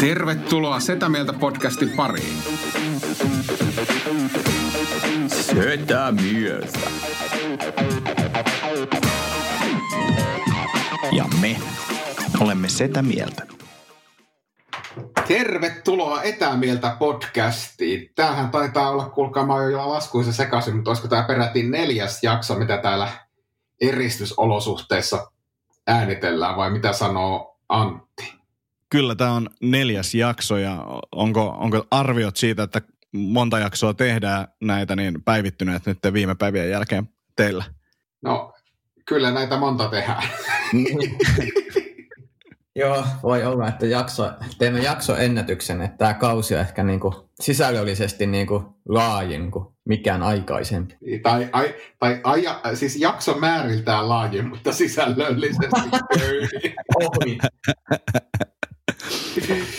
Tervetuloa Setä Mieltä podcastin pariin. Setä mieltä. Ja me olemme Setä mieltä. Tervetuloa Etämieltä podcastiin. Tämähän taitaa olla, kuulkaa mä oon jo laskuissa sekaisin, mutta olisiko tämä peräti neljäs jakso, mitä täällä eristysolosuhteissa äänitellään, vai mitä sanoo Antti? Kyllä tämä on neljäs jakso ja onko, onko arviot siitä, että monta jaksoa tehdään näitä niin päivittyneet nyt viime päivien jälkeen teillä? No, kyllä näitä monta tehdään. Joo, voi olla, että jakso, teemme jaksoennätyksen, että tämä kausi on ehkä niinku sisällöllisesti niinku laajin kuin mikään aikaisempi. tai ai, tai aja, siis jakso määriltään laajin, mutta sisällöllisesti.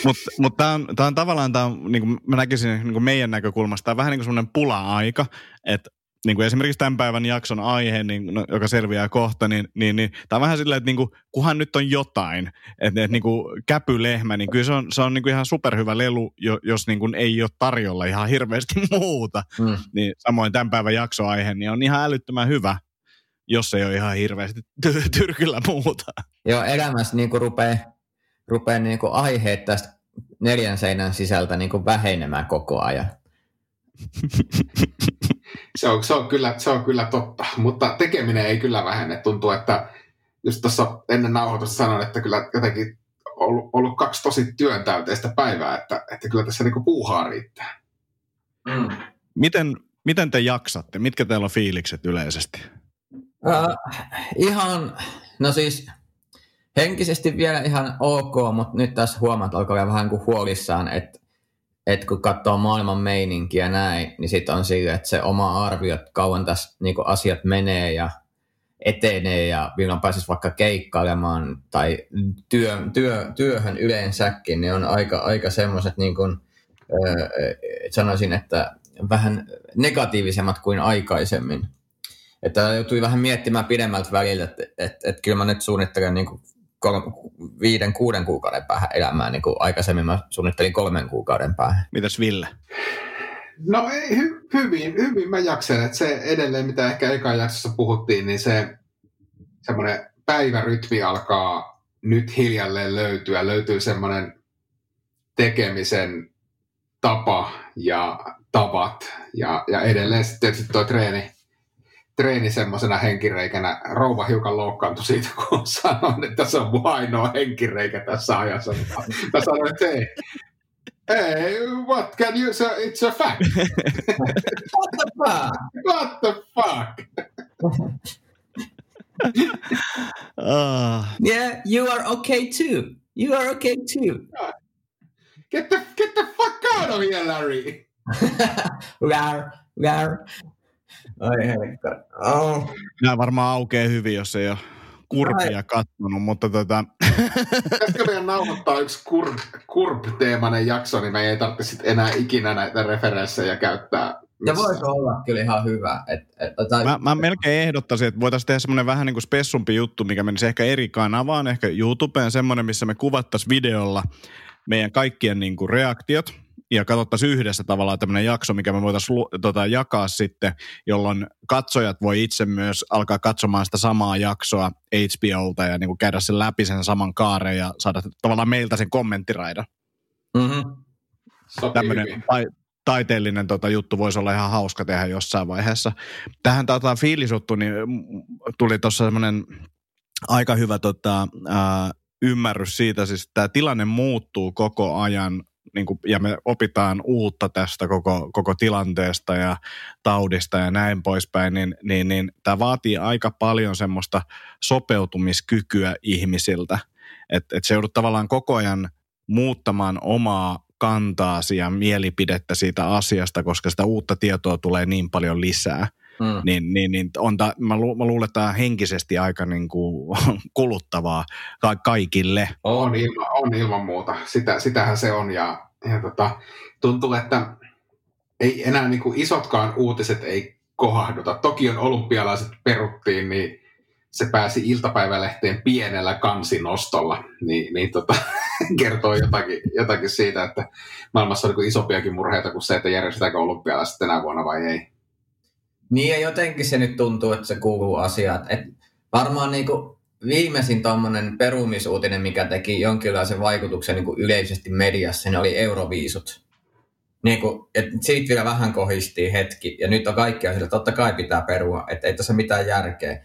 Mutta mut tämä on, tää on tavallaan, tää on, niin kuin mä näkisin niin kuin meidän näkökulmasta, tämä on vähän niin kuin semmoinen pula-aika, että niin kuin esimerkiksi tämän päivän jakson aihe, niin, no, joka selviää kohta, niin, niin, niin tämä on vähän silleen, että niin kuin, kunhan nyt on jotain, että, että niin kuin käpylehmä, niin kyllä se on, se on niin kuin ihan superhyvä lelu, jos niin kuin ei ole tarjolla ihan hirveästi muuta. Mm. Niin samoin tämän päivän jaksoaihe, niin on ihan älyttömän hyvä, jos ei ole ihan hirveästi ty- tyrkyllä muuta. Joo, elämässä niin kuin rupeaa, rupeaa niin kuin aiheet tästä neljän seinän sisältä niin kuin vähenemään koko ajan. se, on, se, on kyllä, se on kyllä totta, mutta tekeminen ei kyllä vähene. Tuntuu, että just tuossa ennen nauhoitusta sanoin, että kyllä jotenkin ollut, ollut kaksi tosi työntäyteistä päivää, että, että kyllä tässä niinku puuhaa riittää. Mm. Miten, miten te jaksatte? Mitkä teillä on fiilikset yleisesti? Uh, ihan, no siis henkisesti vielä ihan ok, mutta nyt tässä huomaat, alkaa olla vähän kuin huolissaan, että että kun katsoo maailman meininkiä näin, niin sitten on sille, että se oma arvio, että kauan tässä niin asiat menee ja etenee ja milloin pääsisi vaikka keikkailemaan tai työ, työ, työhön yleensäkin, niin on aika, aika semmoiset, niin kuin, äh, sanoisin, että vähän negatiivisemmat kuin aikaisemmin. Että joutui vähän miettimään pidemmältä välillä, että, että, että kyllä mä nyt suunnittelen niin kuin viiden, kuuden kuukauden päähän elämää, niin kuin aikaisemmin mä suunnittelin kolmen kuukauden päähän. Mitäs Ville? No ei, hy, hyvin, hyvin mä jaksan, että se edelleen, mitä ehkä eka jaksossa puhuttiin, niin se semmoinen päivärytmi alkaa nyt hiljalleen löytyä. Löytyy semmoinen tekemisen tapa ja tavat ja, ja edelleen sitten tietysti tuo treeni, treeni semmoisena henkireikänä. Rouva hiukan loukkaantui siitä, kun sanoin, että se on mun ainoa henkireikä tässä ajassa. Mä sanoin, että ei, Hey, what can you say? It's a fact. what the fuck? What the fuck? uh. Yeah, you are okay too. You are okay too. Get the, get the fuck out of here, Larry. rar, rar. Ai. Oh. Nämä varmaan aukeaa hyvin, jos ei ole kurpia Ai. kattonut, mutta tota... Pitäisikö meidän nauhoittaa yksi kurp, kurp-teemainen jakso, niin me ei tarvitse enää ikinä näitä referenssejä käyttää ja voisi olla kyllä ihan hyvä. Et, et, tai... mä, mä melkein ehdottaisin, että voitaisiin tehdä semmoinen vähän niin kuin spessumpi juttu, mikä menisi ehkä eri kanavaan, ehkä YouTubeen, semmoinen, missä me kuvattaisiin videolla meidän kaikkien niin kuin reaktiot ja katsottaisiin yhdessä tavallaan tämmöinen jakso, mikä me voitaisiin tota, jakaa sitten, jolloin katsojat voi itse myös alkaa katsomaan sitä samaa jaksoa HBOlta ja niin kuin käydä sen läpi sen saman kaaren ja saada tavallaan meiltä sen kommenttiraidan. Mm-hmm. Tämmöinen tai, taiteellinen tota, juttu voisi olla ihan hauska tehdä jossain vaiheessa. Tähän tota, fiilisuttu, niin tuli tuossa semmoinen aika hyvä tota, ää, ymmärrys siitä, siis tämä tilanne muuttuu koko ajan niin kuin, ja me opitaan uutta tästä koko, koko tilanteesta ja taudista ja näin poispäin, niin, niin, niin tämä vaatii aika paljon semmoista sopeutumiskykyä ihmisiltä, että et se joudut tavallaan koko ajan muuttamaan omaa kantaasi ja mielipidettä siitä asiasta, koska sitä uutta tietoa tulee niin paljon lisää. Mm. Niin, niin, niin on ta, mä, lu, mä luulen, että tämä on henkisesti aika niin kuin, kuluttavaa ka- kaikille. On ilman, on ilman muuta. Sitä, sitähän se on. Ja, ja tota, tuntuu, että ei enää niin kuin isotkaan uutiset ei kohahduta. Toki on olympialaiset peruttiin, niin se pääsi iltapäivälehteen pienellä kansinostolla, niin, niin tota, kertoo jotakin, jotakin siitä, että maailmassa on niin isompiakin murheita kuin se, että järjestetäänkö olympialaiset tänä vuonna vai ei. Niin ja jotenkin se nyt tuntuu, että se kuuluu asiat. Et varmaan niin kuin viimeisin tuommoinen perumisuutinen, mikä teki jonkinlaisen vaikutuksen niin kuin yleisesti mediassa, niin oli Euroviisut. Niin kuin, et siitä vielä vähän kohistiin hetki, ja nyt on kaikki asioita, totta kai pitää perua, että ei tässä mitään järkeä.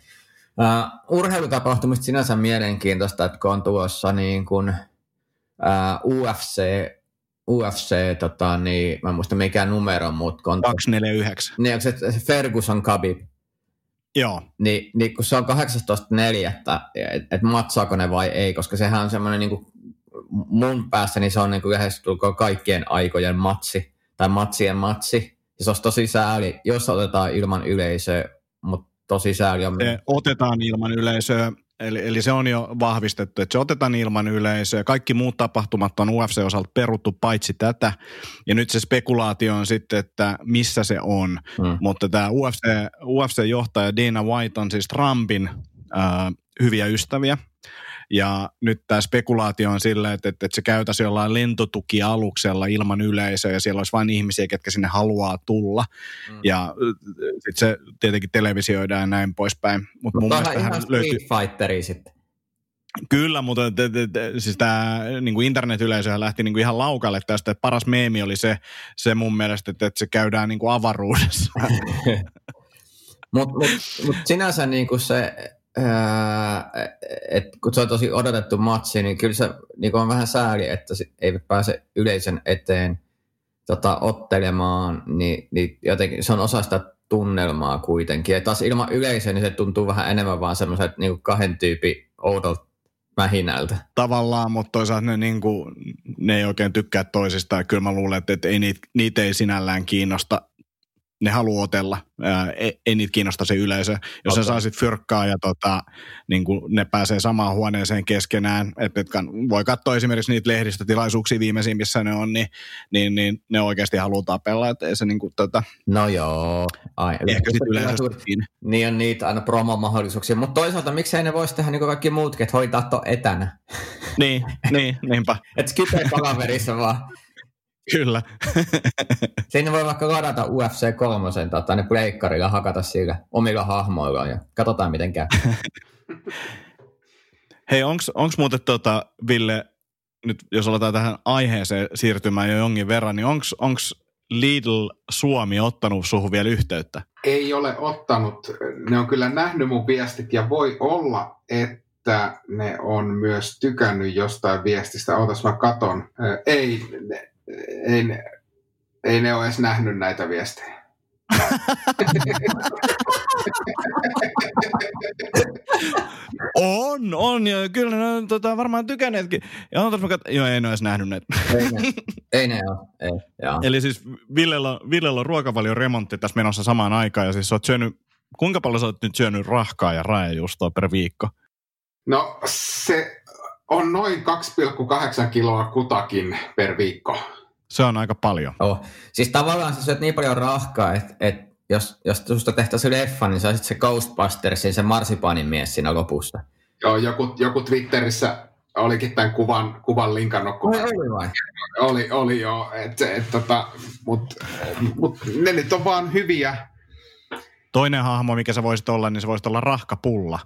Uh, urheilutapahtumista sinänsä mielenkiintoista, että kun on tuossa niin kuin, uh, UFC, UFC tota, niin, mä en muista mikä numero, mutta on... 249. Niin, onko se, se Ferguson Khabib? Joo. Niin, niin kun se on 18.4., että et matsaako ne vai ei, koska sehän on semmoinen niin mun päässä, niin se on niin kuin lähestulkoon kaikkien aikojen matsi, tai matsien matsi. Ja se olisi tosi sääli, jos otetaan ilman yleisöä, mutta tosi sääli on... Se otetaan ilman yleisöä, eli, eli se on jo vahvistettu, että se otetaan ilman yleisöä. Kaikki muut tapahtumat on UFC-osalta peruttu paitsi tätä. Ja nyt se spekulaatio on sitten, että missä se on. Hmm. Mutta tämä UFC, UFC-johtaja Dana White on siis Trumpin äh, hyviä ystäviä. Ja nyt tämä spekulaatio on silleen, että, että, se käytäisi jollain lentotukialuksella ilman yleisöä ja siellä olisi vain ihmisiä, ketkä sinne haluaa tulla. Mm. Ja sitten se tietenkin televisioidaan ja näin poispäin. Mutta mun mielestä ihan löytyy... Fighteri sitten. Kyllä, mutta te, te, te, siis tämä niin internet-yleisö lähti niin kuin ihan laukalle tästä. Että paras meemi oli se, se mun mielestä, että, että se käydään niin kuin avaruudessa. Mutta mut, mut sinänsä niin kuin se, Öö, et kun se on tosi odotettu matsi, niin kyllä se niin on vähän sääli, että eivät pääse yleisön eteen tota, ottelemaan, niin, niin jotenkin se on osa sitä tunnelmaa kuitenkin. Ja taas ilman yleisöä, niin se tuntuu vähän enemmän vaan semmoiset niin kahden tyypin oudolta mähinältä. Tavallaan, mutta toisaalta ne, niin kuin, ne ei oikein tykkää toisistaan. Kyllä mä luulen, että, että ei niitä, niitä ei sinällään kiinnosta ne haluaa otella. Ei, ei niitä kiinnosta se yleisö. Jos okay. sä saisit fyrkkaa ja tota, niin kuin ne pääsee samaan huoneeseen keskenään, että et voi katsoa esimerkiksi niitä lehdistötilaisuuksia viimeisiin, missä ne on, niin, niin, niin ne oikeasti haluaa tapella. Että se niin kuin, tota, no joo. Ai, ehkä sitten yleisesti Niin on niitä aina promomahdollisuuksia, mutta toisaalta miksei ne voisi tehdä niin kuin kaikki muutkin, että hoitaa to etänä. niin, niin, niinpä. että Skype kalaverissa vaan Kyllä. Siinä voi vaikka ladata UFC 3 tota, ne pleikkarilla hakata sillä omilla hahmoillaan ja katsotaan miten käy. Hei, onko muuten tota, Ville, nyt jos aletaan tähän aiheeseen siirtymään jo jonkin verran, niin onko Lidl Suomi ottanut suhun vielä yhteyttä? Ei ole ottanut. Ne on kyllä nähnyt mun viestit ja voi olla, että ne on myös tykännyt jostain viestistä. Ootas mä katon. Ei, ne, ei, ne, ei ne ole edes nähnyt näitä viestejä. on, on, ja kyllä ne on tota, varmaan tykänneetkin. Ja on kat- joo, ei ne ole edes nähnyt näitä. ei ne, ei ne ole, ei, joo. Eli siis Villellä, Villellä on ruokavalion remontti tässä menossa samaan aikaan, ja siis oot syönyt, kuinka paljon sä oot nyt syönyt rahkaa ja raejuustoa per viikko? No se on noin 2,8 kiloa kutakin per viikko. Se on aika paljon. Oh. Siis tavallaan sä syöt niin paljon rahkaa, että et jos, jos susta tehtäisiin leffa, niin saisit se Ghostbustersin, se marsipaanin mies siinä lopussa. Joo, joku, joku Twitterissä olikin tämän kuvan, kuvan linkannut. Kun oli vai? Oli, oli joo, et, et, tota, mutta mut ne nyt on vaan hyviä. Toinen hahmo, mikä se voisi olla, niin se voisi olla rahkapulla.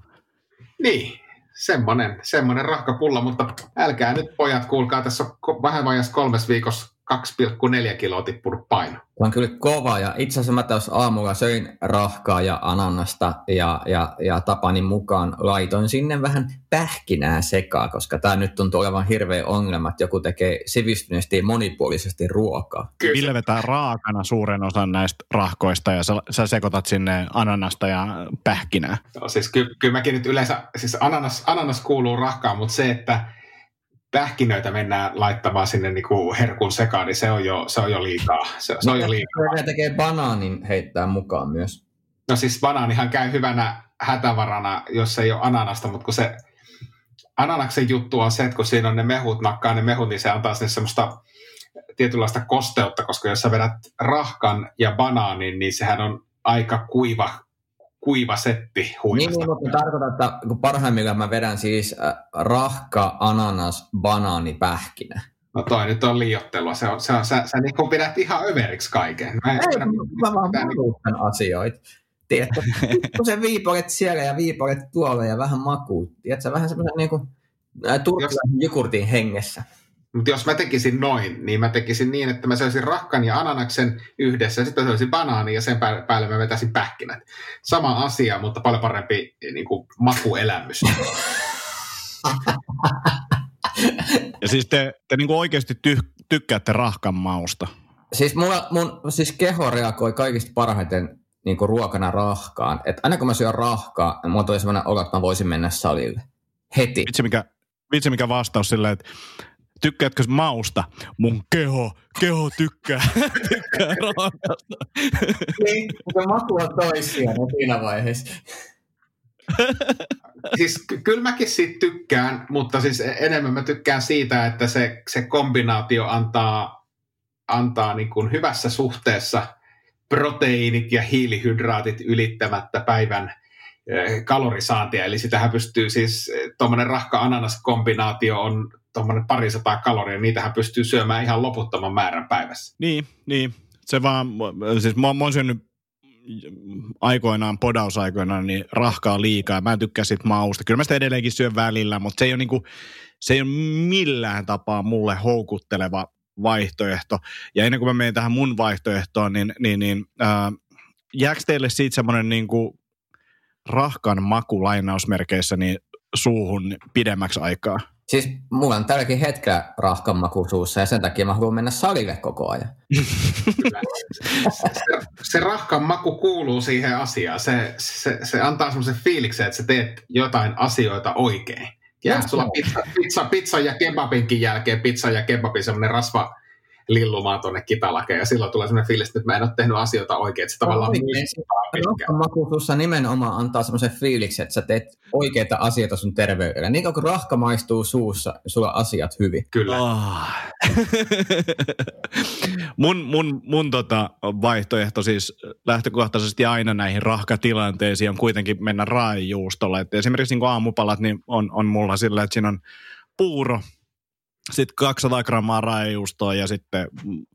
Niin, semmoinen, semmoinen rahkapulla, mutta älkää nyt pojat, kuulkaa, tässä on vähän vajassa kolmes viikossa 2,4 kiloa tippunut paino. Se on kyllä kova ja itse asiassa mä tässä aamulla söin rahkaa ja ananasta ja, ja, ja Tapanin mukaan laitoin sinne vähän pähkinää sekaa, koska tämä nyt tuntuu olevan hirveä ongelma, että joku tekee sivistyneesti ja monipuolisesti ruokaa. Ville vetää raakana suuren osan näistä rahkoista ja sä, sä sekoitat sinne ananasta ja pähkinää. No, siis ky- kyllä mäkin nyt yleensä, siis ananas, ananas kuuluu rahkaan, mutta se, että pähkinöitä mennään laittamaan sinne niin kuin herkun sekaan, niin se on jo, se on jo liikaa. Se, se on jo liikaa. Ne tekee banaanin heittää mukaan myös. No siis banaanihan käy hyvänä hätävarana, jos ei ole ananasta, mutta kun se ananaksen juttu on se, että kun siinä on ne mehut, nakkaa ne mehut, niin se antaa sinne semmoista tietynlaista kosteutta, koska jos sä vedät rahkan ja banaanin, niin sehän on aika kuiva kuiva setti Niin, huimasta. niin, mutta tarkoitan, että kun parhaimmillaan mä vedän siis äh, rahka, ananas, banaani, pähkinä. No toi nyt on liiottelua. Se on, se on, sä, sä niin pidät ihan överiksi kaiken. Mä en Ei, ymmärrä, mä vaan valuutan asioita. Tiedätkö, se viipolet siellä ja viipolet tuolla ja vähän makuu. Tiedätkö, vähän semmoisen niin kuin, äh, turkilaisen jogurtin hengessä. Mutta jos mä tekisin noin, niin mä tekisin niin, että mä söisin rakkan ja ananaksen yhdessä, ja sitten söisin banaani ja sen päälle, mä vetäisin pähkinät. Sama asia, mutta paljon parempi niin kuin, makuelämys. Ja siis te, te niinku oikeasti ty, tykkäätte rahkan mausta. Siis, mulla, mun siis keho reagoi kaikista parhaiten niin kuin ruokana rahkaan. Et aina kun mä syön rahkaa, niin mulla tulee sellainen olo, että mä voisin mennä salille. Heti. Vitsi mikä, vitsi mikä vastaus silleen, että tykkäätkö mausta? Mun keho, keho tykkää, tykkää rahkasta. Niin, mutta maku on toisia siinä vaiheessa. siis ky- kyllä mäkin siitä tykkään, mutta siis enemmän mä tykkään siitä, että se, se kombinaatio antaa, antaa niin kuin hyvässä suhteessa proteiinit ja hiilihydraatit ylittämättä päivän eh, kalorisaantia. Eli sitähän pystyy siis, tuommoinen rahka-ananas-kombinaatio on tuommoinen parisataa kaloria, niitähän pystyy syömään ihan loputtoman määrän päivässä. Niin, niin. Se vaan, siis mä, mä oon syönyt aikoinaan, podausaikoinaan, niin rahkaa liikaa. Mä en tykkää sit mausta. Kyllä mä sitä edelleenkin syön välillä, mutta se ei ole, niinku, se ei ole millään tapaa mulle houkutteleva vaihtoehto. Ja ennen kuin mä menen tähän mun vaihtoehtoon, niin, niin, niin äh, jääkö teille siitä semmoinen niinku rahkan maku lainausmerkeissä niin suuhun pidemmäksi aikaa? Siis mulla on tälläkin hetkellä rahkan maku suussa ja sen takia mä haluan mennä salille koko ajan. Se, se rahkan maku kuuluu siihen asiaan. Se, se, se antaa semmoisen fiiliksen, että sä teet jotain asioita oikein. Ja sulla pizza, pizza, pizza ja kebabinkin jälkeen, pizza ja kebabin semmoinen rasva lillumaa tuonne kitalakeen, ja silloin tulee semmoinen fiilis, että nyt mä en ole tehnyt asioita oikein, että se tavallaan muistuttaa. Rahkan maku suussa nimenomaan antaa semmoisen fiiliksen, että sä teet oikeita asioita sun terveydellä. Niin kun rahka maistuu suussa, sulla on asiat hyvin. Kyllä. Oh. mun mun, mun tota vaihtoehto siis lähtökohtaisesti aina näihin rahkatilanteisiin on kuitenkin mennä raajuustolla. Et esimerkiksi niin aamupalat niin on, on mulla sillä, että siinä on puuro, sitten 200 grammaa raajuustoa ja sitten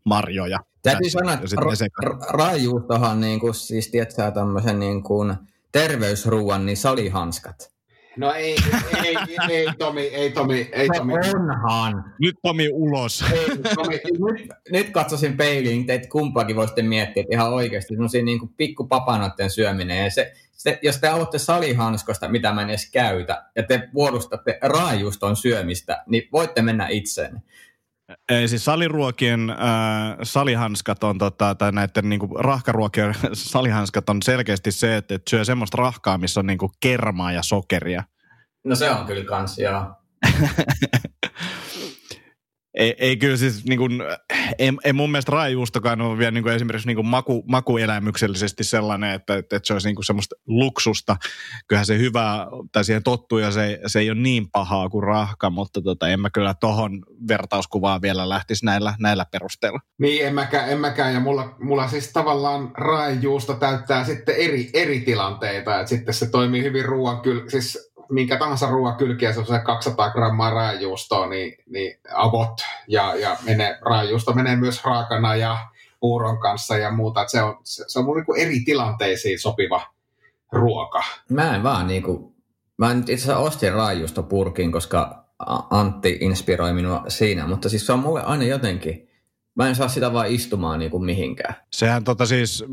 marjoja. Täytyy sanoa, Ja että sitten ra- raajuustohan niin kuin, siis tiedätkö tämmöisen niin kuin terveysruuan, niin salihanskat. No ei, ei, ei, ei Tomi, ei Tomi, ei Tomi. onhan. Nyt Tomi ulos. Ei, Tomi, Nyt, nyt katsoisin peiliin, teitä kumpaakin voisitte miettiä, että ihan oikeasti semmoisia niin kuin pikkupapanoiden syöminen. Ja se, se, jos te aloitte salihanskosta, mitä mä en edes käytä, ja te puolustatte raajuuston syömistä, niin voitte mennä itseenne. Ei siis saliruokien äh, salihanskat on, tota, tai näiden niinku, rahkaruokien salihanskat on selkeästi se, että, että syö semmoista rahkaa, missä on niinku, kermaa ja sokeria. No se on kyllä kans, joo. Ei, ei kyllä siis, niin kuin, ei, ei mun mielestä raajuustokaan ole vielä niin kuin esimerkiksi niin kuin maku, makuelämyksellisesti sellainen, että, että, se olisi niin kuin semmoista luksusta. Kyllähän se hyvä, tai siihen tottuu ja se, se ei ole niin pahaa kuin rahka, mutta tota, en mä kyllä tohon vertauskuvaan vielä lähtisi näillä, näillä perusteilla. Niin, en mäkään, en mäkään. ja mulla, mulla siis tavallaan raajuusto täyttää sitten eri, eri tilanteita, että sitten se toimii hyvin ruoan kyl, siis minkä tahansa ruoan kylkiä, se on se 200 grammaa raajuustoa, niin, niin avot ja, ja menee, raajuusto menee myös raakana ja puuron kanssa ja muuta, että se on, se, se on mun niin eri tilanteisiin sopiva ruoka. Mä en vaan niinku, mä nyt itse asiassa ostin raajuustopurkin, koska Antti inspiroi minua siinä, mutta siis se on mulle aina jotenkin, mä en saa sitä vaan istumaan niinku mihinkään. Sehän tota siis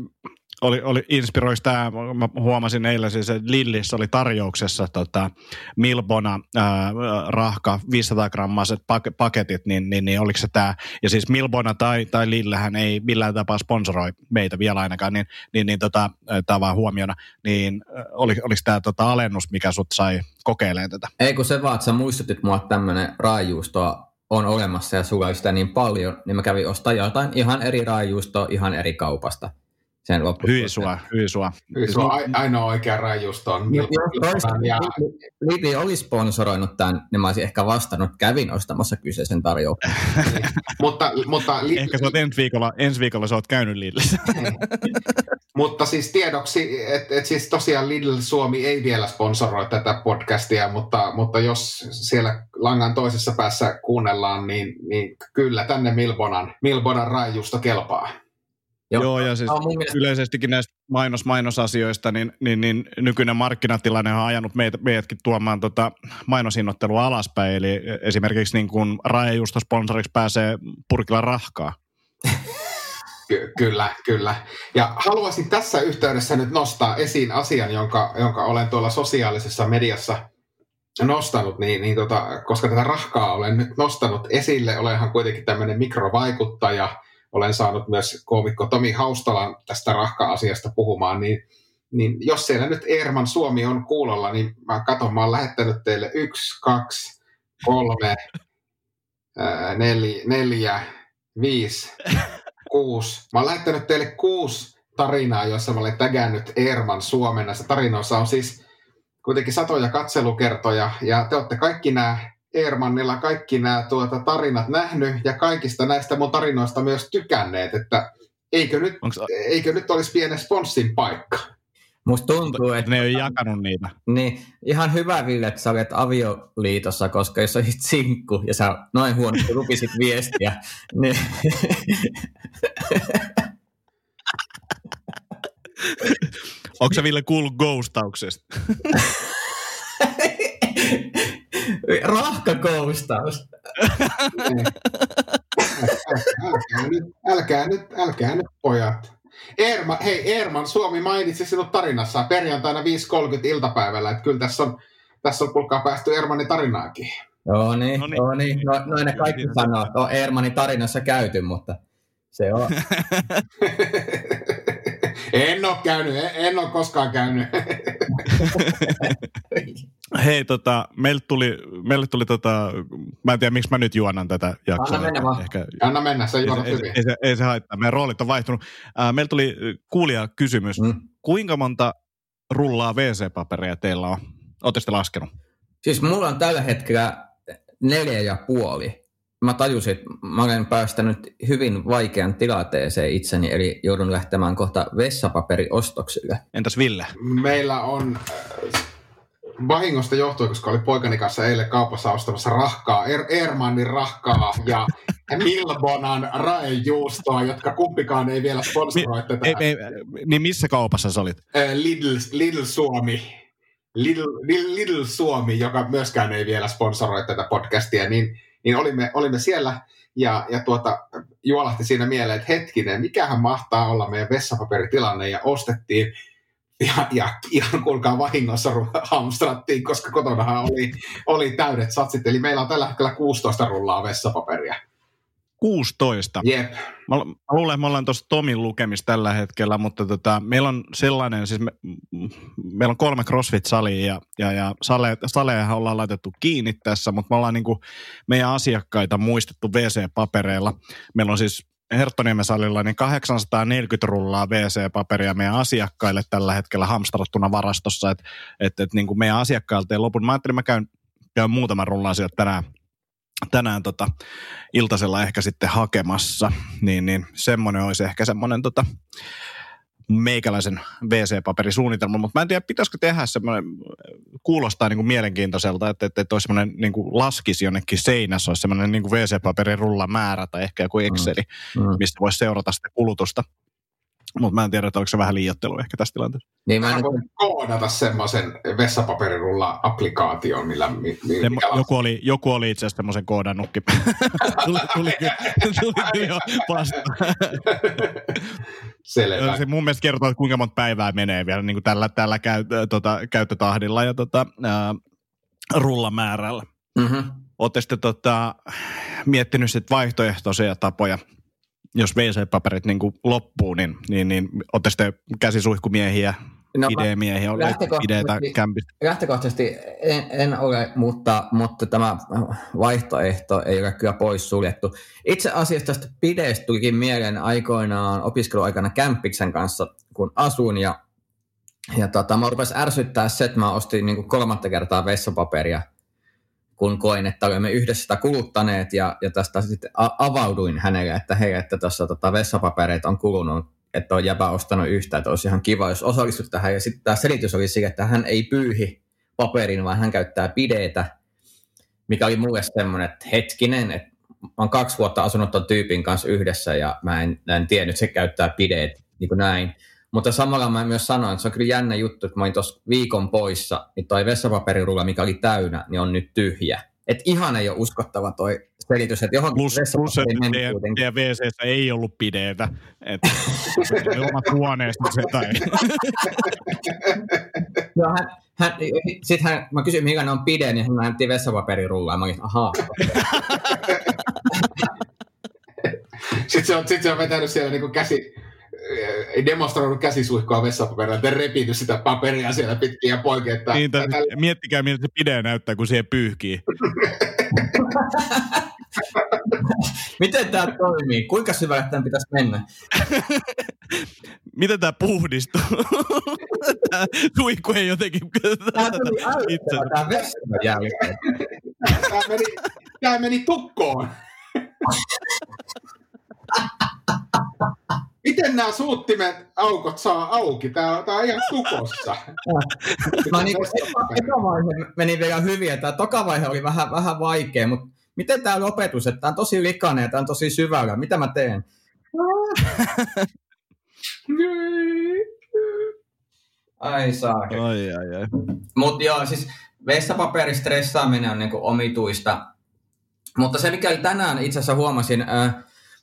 oli, oli inspiroisi tämä, mä huomasin eilen siis, että Lillissä oli tarjouksessa tota, Milbona ää, rahka 500 grammaiset pak- paketit, niin, niin, niin oliko se tämä, ja siis Milbona tai, tai Lillähän ei millään tapaa sponsoroi meitä vielä ainakaan, niin, niin, niin tota, tämä vaan huomiona, niin äh, oli, oliko tämä tota alennus, mikä sut sai kokeilemaan tätä? Ei kun se vaan, että sä muistutit mua, tämmöinen raajuustoa on olemassa ja sulla sitä niin paljon, niin mä kävin ostaa jotain ihan eri raajuustoa ihan eri kaupasta. Sen loppu. Hyi sua, hyi sua. Kyllä se on a- ainoa oikea raajuusto on Jos toista ja, Lidl oli sponsoroinut tämän, niin mä olisin ehkä vastannut, kävin ostamassa kyseisen tarjouksen. mutta, mutta li, Ehkä sä oot ensi viikolla, ensi viikolla sä oot käynyt Lillissä. Mutta siis tiedoksi, että et siis tosiaan Lidl Suomi ei vielä sponsoroi tätä podcastia, mutta, mutta jos siellä langan toisessa päässä kuunnellaan, niin, niin kyllä tänne Milbonan, Milbonan raijusta kelpaa. Joo, Joo ja siis no, mielestä... yleisestikin näistä mainos-mainosasioista, niin, niin, niin nykyinen markkinatilanne on ajanut meitä, meidätkin tuomaan tota mainosinnottelua alaspäin, eli esimerkiksi niin kuin Raejusto sponsoriksi pääsee purkilla rahkaa. Ky- kyllä, kyllä. Ja haluaisin tässä yhteydessä nyt nostaa esiin asian, jonka, jonka olen tuolla sosiaalisessa mediassa nostanut, niin, niin tota, koska tätä rahkaa olen nyt nostanut esille, olenhan kuitenkin tämmöinen mikrovaikuttaja, olen saanut myös koomikko Tomi Haustalan tästä rahka-asiasta puhumaan, niin, niin jos siellä nyt Erman Suomi on kuulolla, niin mä katson, mä oon lähettänyt teille yksi, kaksi, kolme, neljä, neljä, viisi, kuusi. Mä oon lähettänyt teille kuusi tarinaa, joissa mä olen tägännyt Erman Suomen. Näissä tarinoissa on siis kuitenkin satoja katselukertoja, ja te olette kaikki nämä Ermannilla kaikki nämä tuota, tarinat nähnyt, ja kaikista näistä mun tarinoista myös tykänneet, että eikö nyt, Onks... eikö nyt olisi pienen sponssin paikka? Musta tuntuu, että... Ne ei ole jakanut niitä. Niin, ihan hyvä Ville, että sä olet avioliitossa, koska jos olisit sinkku ja sä noin huonosti lukisit viestiä, niin... Onko sä Ville kuullut ghostauksesta? Rahkakoustaus. älkää, nyt, älkää nyt, älkää nyt pojat. Erma, hei Erman, Suomi mainitsi sinut tarinassaan perjantaina 5.30 iltapäivällä, että kyllä tässä on, tässä on kuulkaa päästy Ermanin tarinaakin. Joo niin, no niin. Joo, niin. No, noin ne kaikki sanoo, että on Ermanin tarinassa käyty, mutta se on. en ole käynyt, en, en ole koskaan käynyt. Hei, tota, meille tuli, meille tuli tota, mä en tiedä miksi mä nyt juonan tätä jaksoa. Anna mennä vaan. Ehkä, Anna mennä, se juonat ei, hyvin. Ei, ei, ei, se haittaa, meidän roolit on vaihtunut. Äh, meillä tuli kuulija kysymys. Mm. Kuinka monta rullaa WC-paperia teillä on? Oletteko laskenut? Siis mulla on tällä hetkellä neljä ja puoli. Mä tajusin, että mä olen päästänyt hyvin vaikean tilanteeseen itseni, eli joudun lähtemään kohta vessapaperiostoksille. Entäs Ville? Meillä on vahingosta johtuen, koska oli poikani kanssa eilen kaupassa ostamassa rahkaa, er, Ermannin rahkaa ja Milbonan raejuustoa, jotka kumpikaan ei vielä sponsoroi Mi- tätä. Ei, ei, niin missä kaupassa sä olit? Lidl, Lidl Suomi. Lidl, Lidl, Lidl Suomi, joka myöskään ei vielä sponsoroi tätä podcastia, niin, niin olimme, olimme siellä ja, ja tuota, juolahti siinä mieleen, että hetkinen, mikähän mahtaa olla meidän vessapaperitilanne ja ostettiin ja, ja ihan kuulkaa vahingossa hamstrattiin, koska kotonahan oli, oli täydet satsit. Eli meillä on tällä hetkellä 16 rullaa vessapaperia. 16. Jep. Mä, mä luulen, että me ollaan tuossa Tomin lukemissa tällä hetkellä, mutta tota, meillä on sellainen, siis me, meillä on kolme CrossFit-salia ja, ja, ja sale, salejahan ollaan laitettu kiinni tässä, mutta me ollaan niin kuin meidän asiakkaita muistettu WC-papereilla. Meillä on siis Herttoniemen salilla niin 840 rullaa WC-paperia meidän asiakkaille tällä hetkellä hamstrattuna varastossa, että et, et, niin kuin meidän asiakkailta ei lopun. Mä ajattelin, mä käyn, käyn muutaman rullan sieltä tänään, tänään tota, iltasella ehkä sitten hakemassa, niin, niin semmoinen olisi ehkä semmoinen tota, meikäläisen WC-paperisuunnitelma, mutta mä en tiedä, pitäisikö tehdä semmoinen, kuulostaa niin kuin mielenkiintoiselta, että, että, että olisi semmoinen niin kuin laskisi jonnekin seinässä, olisi semmoinen niin kuin WC-paperin rulla määrä tai ehkä joku Exceli, mm. mm. mistä voisi seurata sitä kulutusta. Mutta mä en tiedä, että onko se vähän liiottelu ehkä tässä tilanteessa. Niin mä, mä voin koodata semmoisen vessapaperirulla-applikaation, millä... Mi, mi, Semmo, joku, oli, joku oli itse asiassa semmoisen koodannutkin. tuli, tuli, tuli, tuli jo vasta. Selvä. Se mun mielestä kertoo, että kuinka monta päivää menee vielä niin kuin tällä, tällä käy, tota, käyttötahdilla ja tota, ää, rullamäärällä. Mm-hmm. Olette sitten tota, miettinyt sit vaihtoehtoisia tapoja jos WC-paperit niin loppuu, niin, niin, niin olette sitten käsisuihkumiehiä, no, ideemiehiä, ideitä kämpistä? Lähtökohtaisesti en, en ole, mutta, mutta tämä vaihtoehto ei ole kyllä poissuljettu. Itse asiassa tästä pideestä tulikin mieleen aikoinaan opiskeluaikana Kämppiksen kanssa, kun asun ja ja tota, mä rupesin ärsyttää se, että mä ostin niin kolmatta kertaa vessapaperia – kun koin, että olemme yhdessä sitä kuluttaneet ja, ja tästä sitten avauduin hänelle, että hei, että tuossa tota, vessapapereita on kulunut että on jäpä ostanut yhtä, että olisi ihan kiva, jos osallistut tähän. Ja sitten tämä selitys oli sille, että hän ei pyyhi paperin, vaan hän käyttää pideitä, mikä oli mulle semmoinen, että hetkinen, että mä oon kaksi vuotta asunut ton tyypin kanssa yhdessä ja mä en, en tiennyt, että se käyttää pideet niin kuin näin. Mutta samalla mä myös sanoin, että se on kyllä jännä juttu, että mä olin tuossa viikon poissa, niin toi vessapaperirulla, mikä oli täynnä, niin on nyt tyhjä. Et ihan ei ole uskottava toi selitys, että johonkin Plus, plus että teidän, teidän wc ei ollut pideetä. Että oli omat huoneesta se tai... Joo, hän, hän, sitten hän, mä kysyin, mikä ne on pide, niin hän näytti vessapaperirullaa. Mä olin, ahaa. sitten, se on, sitten se on vetänyt siellä niin käsi, demonstroinut käsisuihkoa vessapaperilla, että repity sitä paperia siellä pitkin ja poikin. Että, niin, että miettikää, miltä se pide näyttää, kun siihen pyyhkii. Miten tämä toimii? Kuinka syvälle tämän pitäisi mennä? Miten tämä puhdistuu? tämä suihku ei jotenkin... Tämä tuli tämä vessan jälkeen. Tämä meni, tämä meni tukkoon. Miten nämä suuttimet aukot saa auki? Tämä, tämä on ihan tukossa. Mä niin, eka vaihe meni vielä hyvin, tämä toka vaihe oli vähän, vähän vaikea, mutta miten tämä lopetus, että tämä on tosi likainen ja tämä on tosi syvällä, mitä mä teen? ai saa. Ai, ai, ai. Mutta joo, siis vessapaperistressaaminen on niinku omituista. Mutta se, mikä tänään itse asiassa huomasin, äh,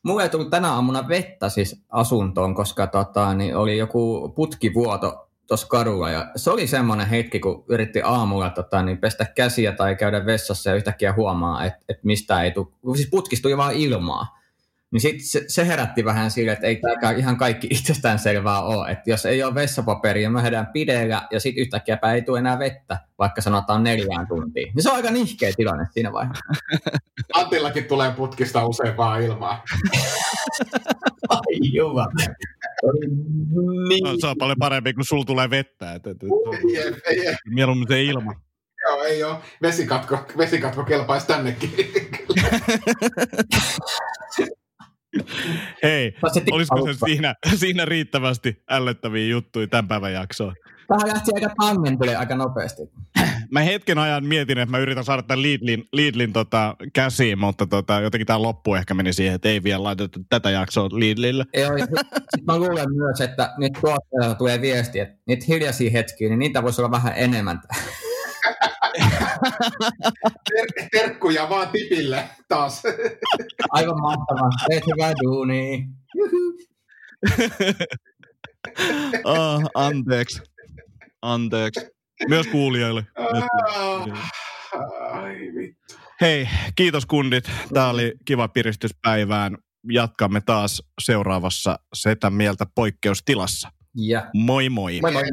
Mulla ei tullut tänä aamuna vettä siis asuntoon, koska tota, niin oli joku putkivuoto tuossa kadulla. Ja se oli semmoinen hetki, kun yritti aamulla tota, niin pestä käsiä tai käydä vessassa ja yhtäkkiä huomaa, että, että mistä ei tule. Siis putkistui vaan ilmaa. Niin sit se, se herätti vähän sille, että ei tämä ihan kaikki itsestäänselvää ole. Että jos ei ole vessapaperia, me hehdään pideellä ja sitten yhtäkkiä ei tule enää vettä, vaikka sanotaan neljään tuntiin. Niin se on aika nihkeä tilanne siinä vaiheessa. Antillakin tulee putkista usein vaan ilmaa. Ai jumala. Niin. No, se on paljon parempi, kun sulla tulee vettä. Et, et, et, Mieluummin se ilma. Joo, ei ole. Vesikatko, vesikatko kelpaisi tännekin. Hei, olisiko se siinä, siinä riittävästi ällöttäviä juttuja tämän päivän jaksoon? Tähän lähti aika tangentille aika nopeasti. Mä hetken ajan mietin, että mä yritän saada tämän Lidlin, Lidlin tota, käsiin, mutta tota, jotenkin tämä loppu ehkä meni siihen, että ei vielä laitettu tätä jaksoa Lidlille. Joo, sit mä luulen myös, että nyt tuotteella tulee viesti, että niitä hiljaisia hetkiä, niin niitä voisi olla vähän enemmän. Ter- terkkuja vaan tipille taas. Aivan mahtavaa. Teet hyvää duunia. oh, anteeksi. Anteeksi. Myös kuulijoille. Myös kuulijoille. Ai vittu. Hei, kiitos kundit. Tämä oli kiva piristyspäivään. Jatkamme taas seuraavassa Setä mieltä poikkeustilassa. Ja. Moi moi. Moi moi.